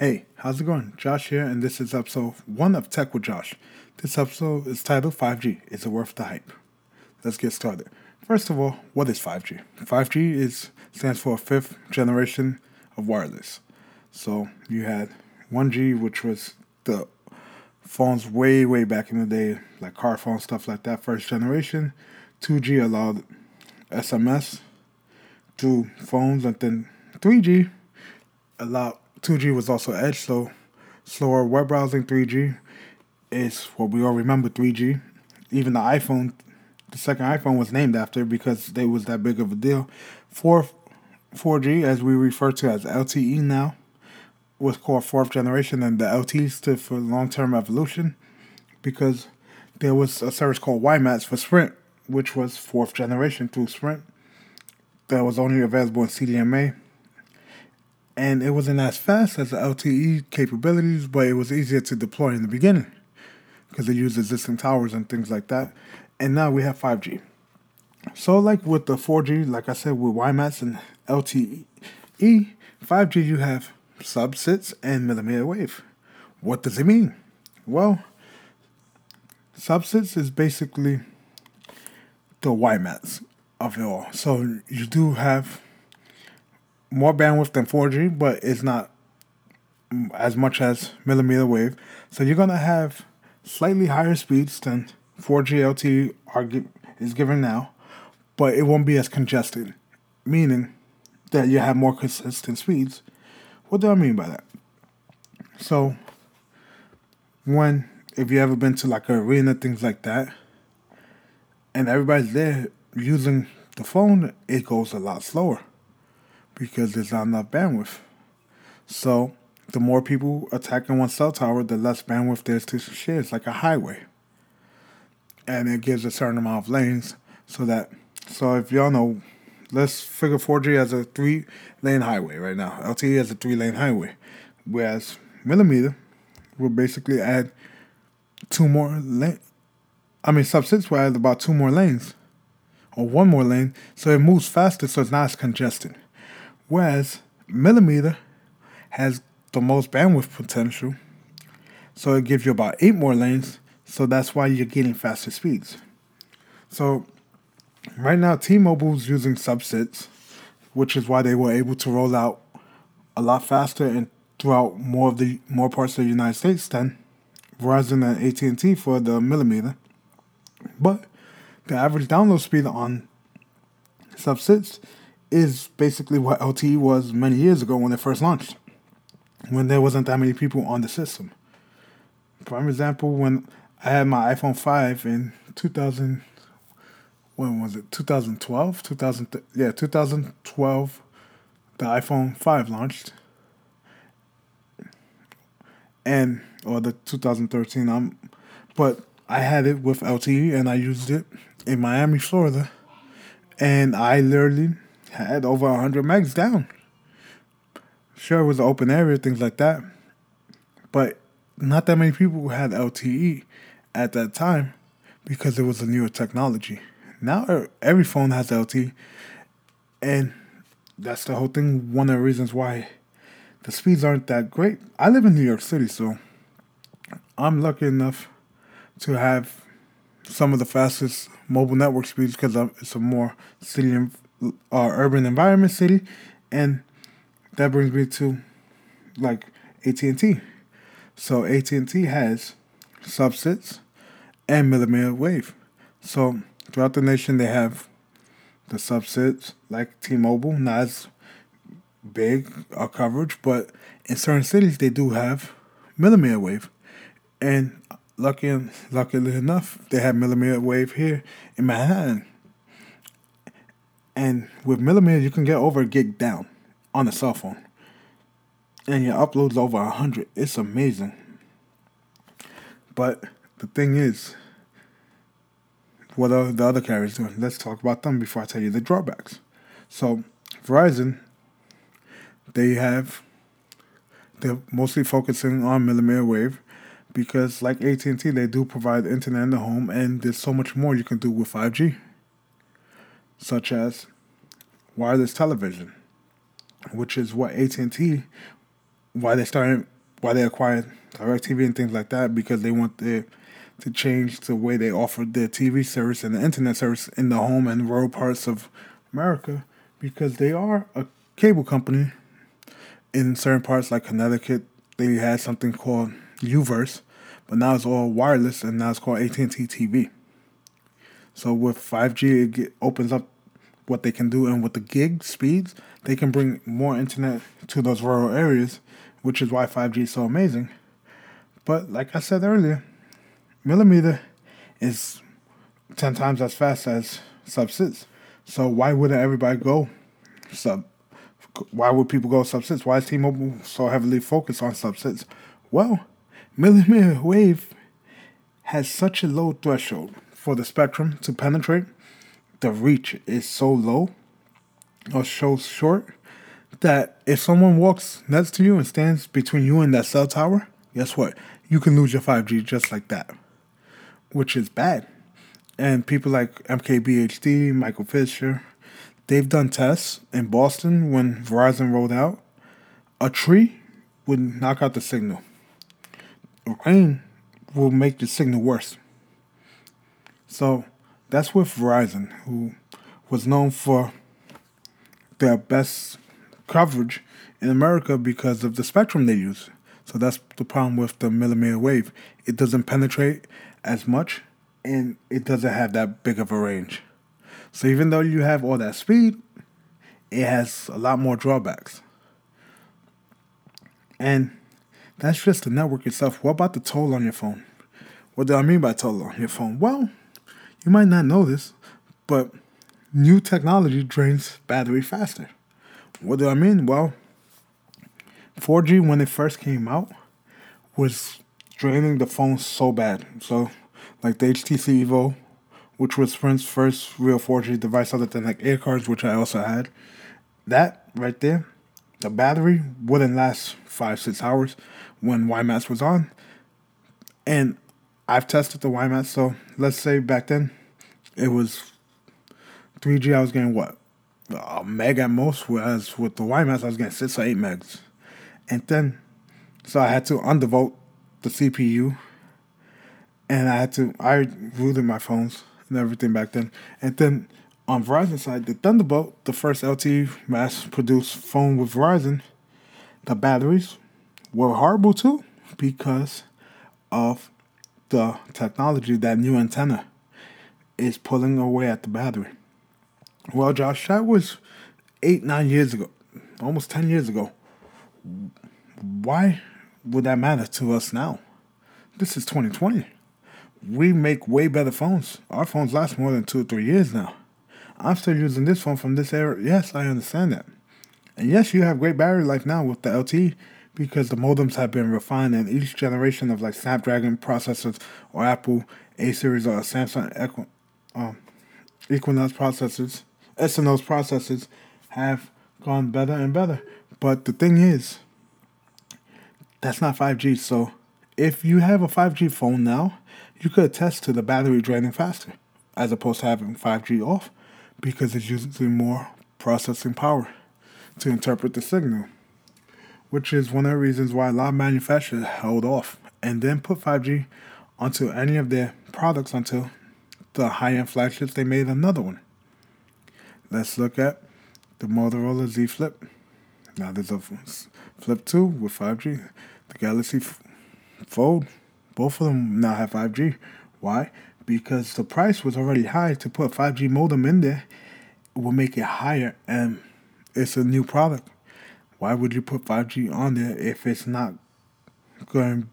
Hey, how's it going? Josh here, and this is episode one of Tech with Josh. This episode is titled 5G Is It Worth the Hype? Let's get started. First of all, what is 5G? 5G is stands for fifth generation of wireless. So you had 1G, which was the phones way, way back in the day, like car phones, stuff like that, first generation. 2G allowed SMS through phones, and then 3G allowed 2G was also edge, so slower web browsing. 3G is what we all remember 3G. Even the iPhone, the second iPhone was named after because it was that big of a deal. 4 4G, as we refer to as LTE now, was called fourth generation, and the LTE stood for long term evolution because there was a service called WiMAX for Sprint, which was fourth generation through Sprint. That was only available in CDMA and it wasn't as fast as the LTE capabilities, but it was easier to deploy in the beginning because it used existing towers and things like that. And now we have 5G. So, like with the 4G, like I said, with WiMAX and LTE, 5G you have sub-6 and millimeter wave. What does it mean? Well, sub-6 is basically the WiMAX of it all. So you do have more bandwidth than 4G, but it's not as much as millimeter wave. So you're gonna have slightly higher speeds than 4G LTE are is given now, but it won't be as congested, meaning that you have more consistent speeds. What do I mean by that? So when if you ever been to like an arena, things like that, and everybody's there using the phone, it goes a lot slower because there's not enough bandwidth. So the more people attacking one cell tower, the less bandwidth there's to share. It's like a highway. And it gives a certain amount of lanes so that so if y'all know, let's figure 4G as a three lane highway right now. LTE as a three lane highway. Whereas millimeter will basically add two more lane I mean sub six will add about two more lanes. Or one more lane, so it moves faster so it's not as congested. Whereas millimeter has the most bandwidth potential, so it gives you about eight more lanes. So that's why you're getting faster speeds. So right now, T-Mobile's using sub-6, which is why they were able to roll out a lot faster and throughout more of the more parts of the United States than Verizon and AT&T for the millimeter. But the average download speed on sub-6 is basically what LTE was many years ago when it first launched, when there wasn't that many people on the system. Prime example, when I had my iPhone 5 in 2000, when was it? 2012? 2000, yeah, 2012, the iPhone 5 launched. And, or the 2013, um, but I had it with LTE and I used it in Miami, Florida. And I literally had over 100 megs down. Sure, it was open area, things like that. But not that many people had LTE at that time because it was a newer technology. Now every phone has LTE, and that's the whole thing. One of the reasons why the speeds aren't that great. I live in New York City, so I'm lucky enough to have some of the fastest mobile network speeds because it's a more city uh, urban environment city, and that brings me to like AT and T. So AT and T has sub-6 and millimeter wave. So throughout the nation, they have the sub-6 like T-Mobile, not as big a coverage, but in certain cities they do have millimeter wave, and lucky luckily enough, they have millimeter wave here in Manhattan. And with millimeter, you can get over a gig down on a cell phone. And your upload's over 100. It's amazing. But the thing is, what are the other carriers doing? Let's talk about them before I tell you the drawbacks. So, Verizon, they have, they're mostly focusing on millimeter wave because like AT&T, they do provide internet in the home and there's so much more you can do with 5G such as wireless television, which is what AT&T why they started, why they acquired DirecTV and things like that because they want the to change the way they offer their TV service and the internet service in the home and rural parts of America because they are a cable company in certain parts like Connecticut. They had something called U-verse, but now it's all wireless and now it's called AT&T TV. So with 5G, it opens up what they can do, and with the gig speeds, they can bring more internet to those rural areas, which is why 5G is so amazing. But like I said earlier, millimeter is 10 times as fast as sub 6. So why wouldn't everybody go sub? Why would people go sub 6? Why is T-Mobile so heavily focused on sub 6? Well, millimeter wave has such a low threshold for the spectrum to penetrate, the reach is so low or so short that if someone walks next to you and stands between you and that cell tower, guess what? You can lose your 5G just like that, which is bad. And people like MKBHD, Michael Fisher, they've done tests in Boston when Verizon rolled out. A tree would knock out the signal. Rain will make the signal worse. So that's with Verizon, who was known for their best coverage in America because of the spectrum they use. So that's the problem with the millimeter wave. It doesn't penetrate as much and it doesn't have that big of a range. So even though you have all that speed, it has a lot more drawbacks. And that's just the network itself. What about the toll on your phone? What do I mean by toll on your phone? Well, you might not know this, but new technology drains battery faster. What do I mean? Well, 4G when it first came out was draining the phone so bad. So, like the HTC Evo, which was Sprint's first real 4G device other than like AirCards, which I also had, that right there, the battery wouldn't last five, six hours when WiMAX was on. And I've tested the WiMAX, so let's say back then it was 3G, I was getting what? A meg at most, whereas with the WiMAX, I was getting 6 or 8 megs. And then, so I had to undervolt the CPU, and I had to, I rooted my phones and everything back then. And then on Verizon side, the Thunderbolt, the first LTE mass produced phone with Verizon, the batteries were horrible too because of the technology, that new antenna is pulling away at the battery. Well, Josh, that was eight, nine years ago, almost 10 years ago. Why would that matter to us now? This is 2020. We make way better phones. Our phones last more than two or three years now. I'm still using this phone from this era. Yes, I understand that. And yes, you have great battery life now with the LTE because the modems have been refined and each generation of like Snapdragon processors or Apple A series or Samsung um, Equinox processors, Exynos processors have gone better and better. But the thing is, that's not 5G. So if you have a 5G phone now, you could attest to the battery draining faster as opposed to having 5G off because it's using more processing power to interpret the signal which is one of the reasons why a lot of manufacturers held off and then put 5G onto any of their products until the high end flagships they made another one. Let's look at the Motorola Z Flip. Now there's a Flip 2 with 5G. The Galaxy Fold, both of them now have 5G. Why? Because the price was already high to put 5G modem in there. It will make it higher and it's a new product why would you put 5G on there if it's not going to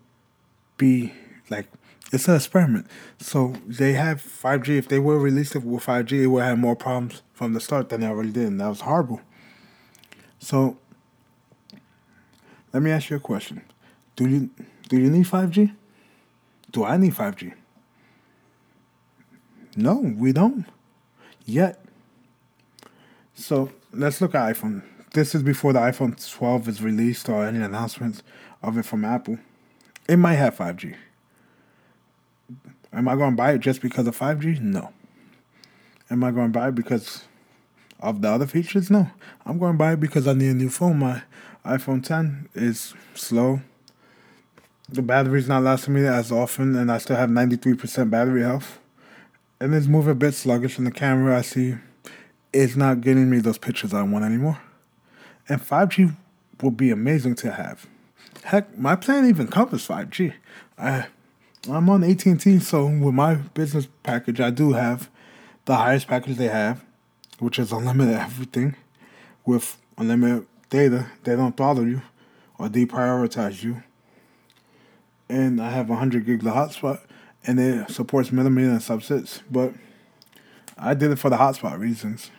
be like it's an experiment. So they have 5G. If they were released it with 5G, it would have more problems from the start than they already did, and that was horrible. So let me ask you a question: Do you do you need 5G? Do I need 5G? No, we don't yet. So let's look at iPhone this is before the iPhone 12 is released or any announcements of it from Apple. It might have 5G. Am I going to buy it just because of 5G? No. Am I going to buy it because of the other features? No. I'm going to buy it because I need a new phone. My iPhone 10 is slow. The battery's not lasting me as often, and I still have 93% battery health. And it's moving a bit sluggish, and the camera I see is not getting me those pictures I want anymore. And 5G would be amazing to have. Heck, my plan even covers 5G. I, I'm on AT&T, so with my business package, I do have the highest package they have, which is unlimited everything with unlimited data. They don't throttle you or deprioritize you. And I have 100 gigs of hotspot, and it supports millimeter and sub-6. But I did it for the hotspot reasons.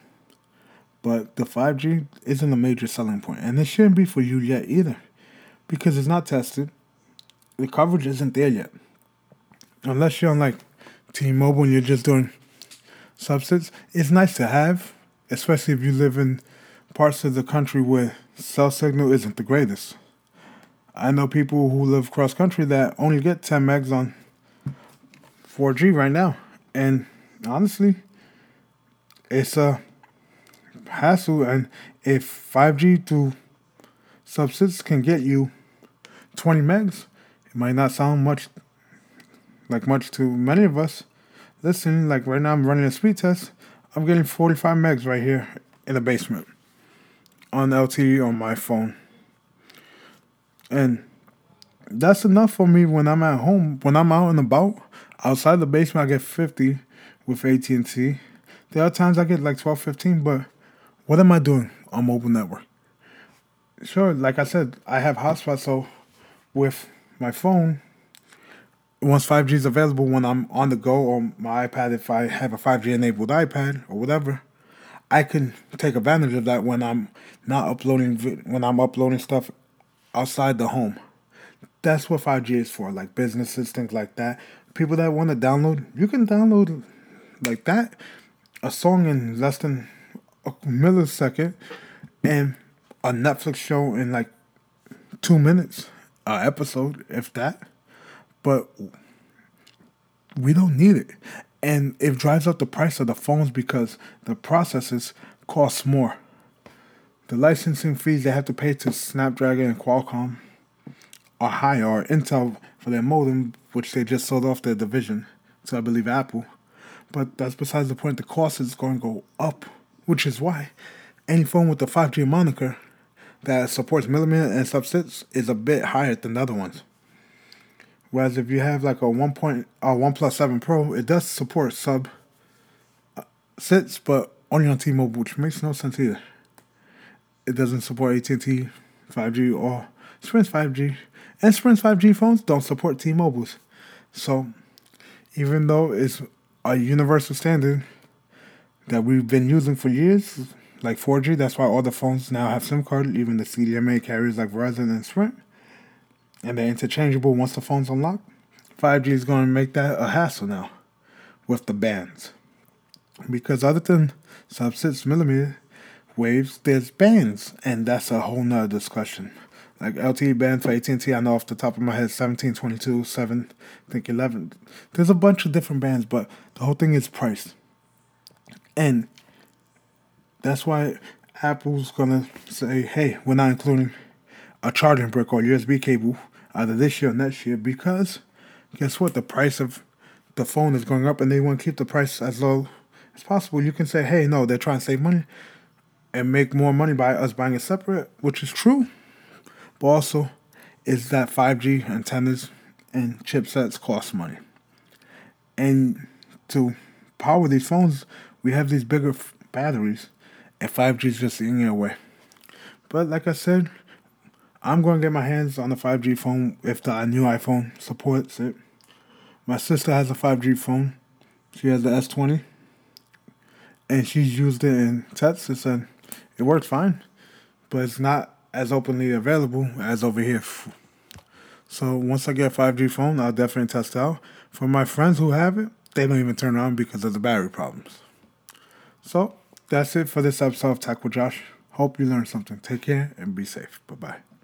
But the 5G isn't a major selling point, and it shouldn't be for you yet either, because it's not tested. The coverage isn't there yet, unless you're on like T-Mobile and you're just doing subsets. It's nice to have, especially if you live in parts of the country where cell signal isn't the greatest. I know people who live cross country that only get 10 megs on 4G right now, and honestly, it's a hassle. And if 5G to sub-6 can get you 20 megs, it might not sound much like much to many of us. Listen, like right now I'm running a speed test. I'm getting 45 megs right here in the basement on LTE on my phone. And that's enough for me when I'm at home. When I'm out and about, outside the basement, I get 50 with AT&T. There are times I get like 12, 15, but what am I doing on mobile network? Sure, like I said, I have hotspot, so with my phone, once 5G is available when I'm on the go on my iPad, if I have a 5G enabled iPad or whatever, I can take advantage of that when I'm not uploading when I'm uploading stuff outside the home. That's what 5G is for, like businesses, things like that. People that want to download, you can download like that a song in less than a millisecond and a Netflix show in like two minutes, a episode, if that. But we don't need it. And it drives up the price of the phones because the processors cost more. The licensing fees they have to pay to Snapdragon and Qualcomm are higher, or Intel for their modem, which they just sold off their division to, I believe, Apple. But that's besides the point. The cost is going to go up which is why any phone with the 5G moniker that supports millimeter and sub six is a bit higher than the other ones. Whereas if you have like a one point uh, OnePlus seven Pro, it does support sub uh, six, but only on T-Mobile, which makes no sense either. It doesn't support AT&T 5G or Sprint 5G, and Sprint 5G phones don't support T-Mobiles. So even though it's a universal standard, that we've been using for years, like 4G. That's why all the phones now have SIM card, even the CDMA carriers like Verizon and Sprint. And they're interchangeable once the phone's unlocked. 5G is going to make that a hassle now with the bands. Because other than sub 6 millimeter waves, there's bands, and that's a whole nother discussion. Like LTE band for AT&T, I know off the top of my head, 17, 22, 7, I think 11. There's a bunch of different bands, but the whole thing is price. And that's why Apple's gonna say, hey, we're not including a charging brick or USB cable either this year or next year because guess what? The price of the phone is going up and they want to keep the price as low as possible. You can say, hey, no, they're trying to save money and make more money by us buying it separate, which is true. But also, is that 5G antennas and chipsets cost money. And to power these phones, we have these bigger f- batteries, and 5G is just in your way. But like I said, I'm going to get my hands on the 5G phone if the new iPhone supports it. My sister has a 5G phone. She has the S20. And she's used it in Texas and said it works fine. But it's not as openly available as over here. So once I get a 5G phone, I'll definitely test out. For my friends who have it, they don't even turn on because of the battery problems. So that's it for this episode of Tech with Josh. Hope you learned something. Take care and be safe. Bye bye.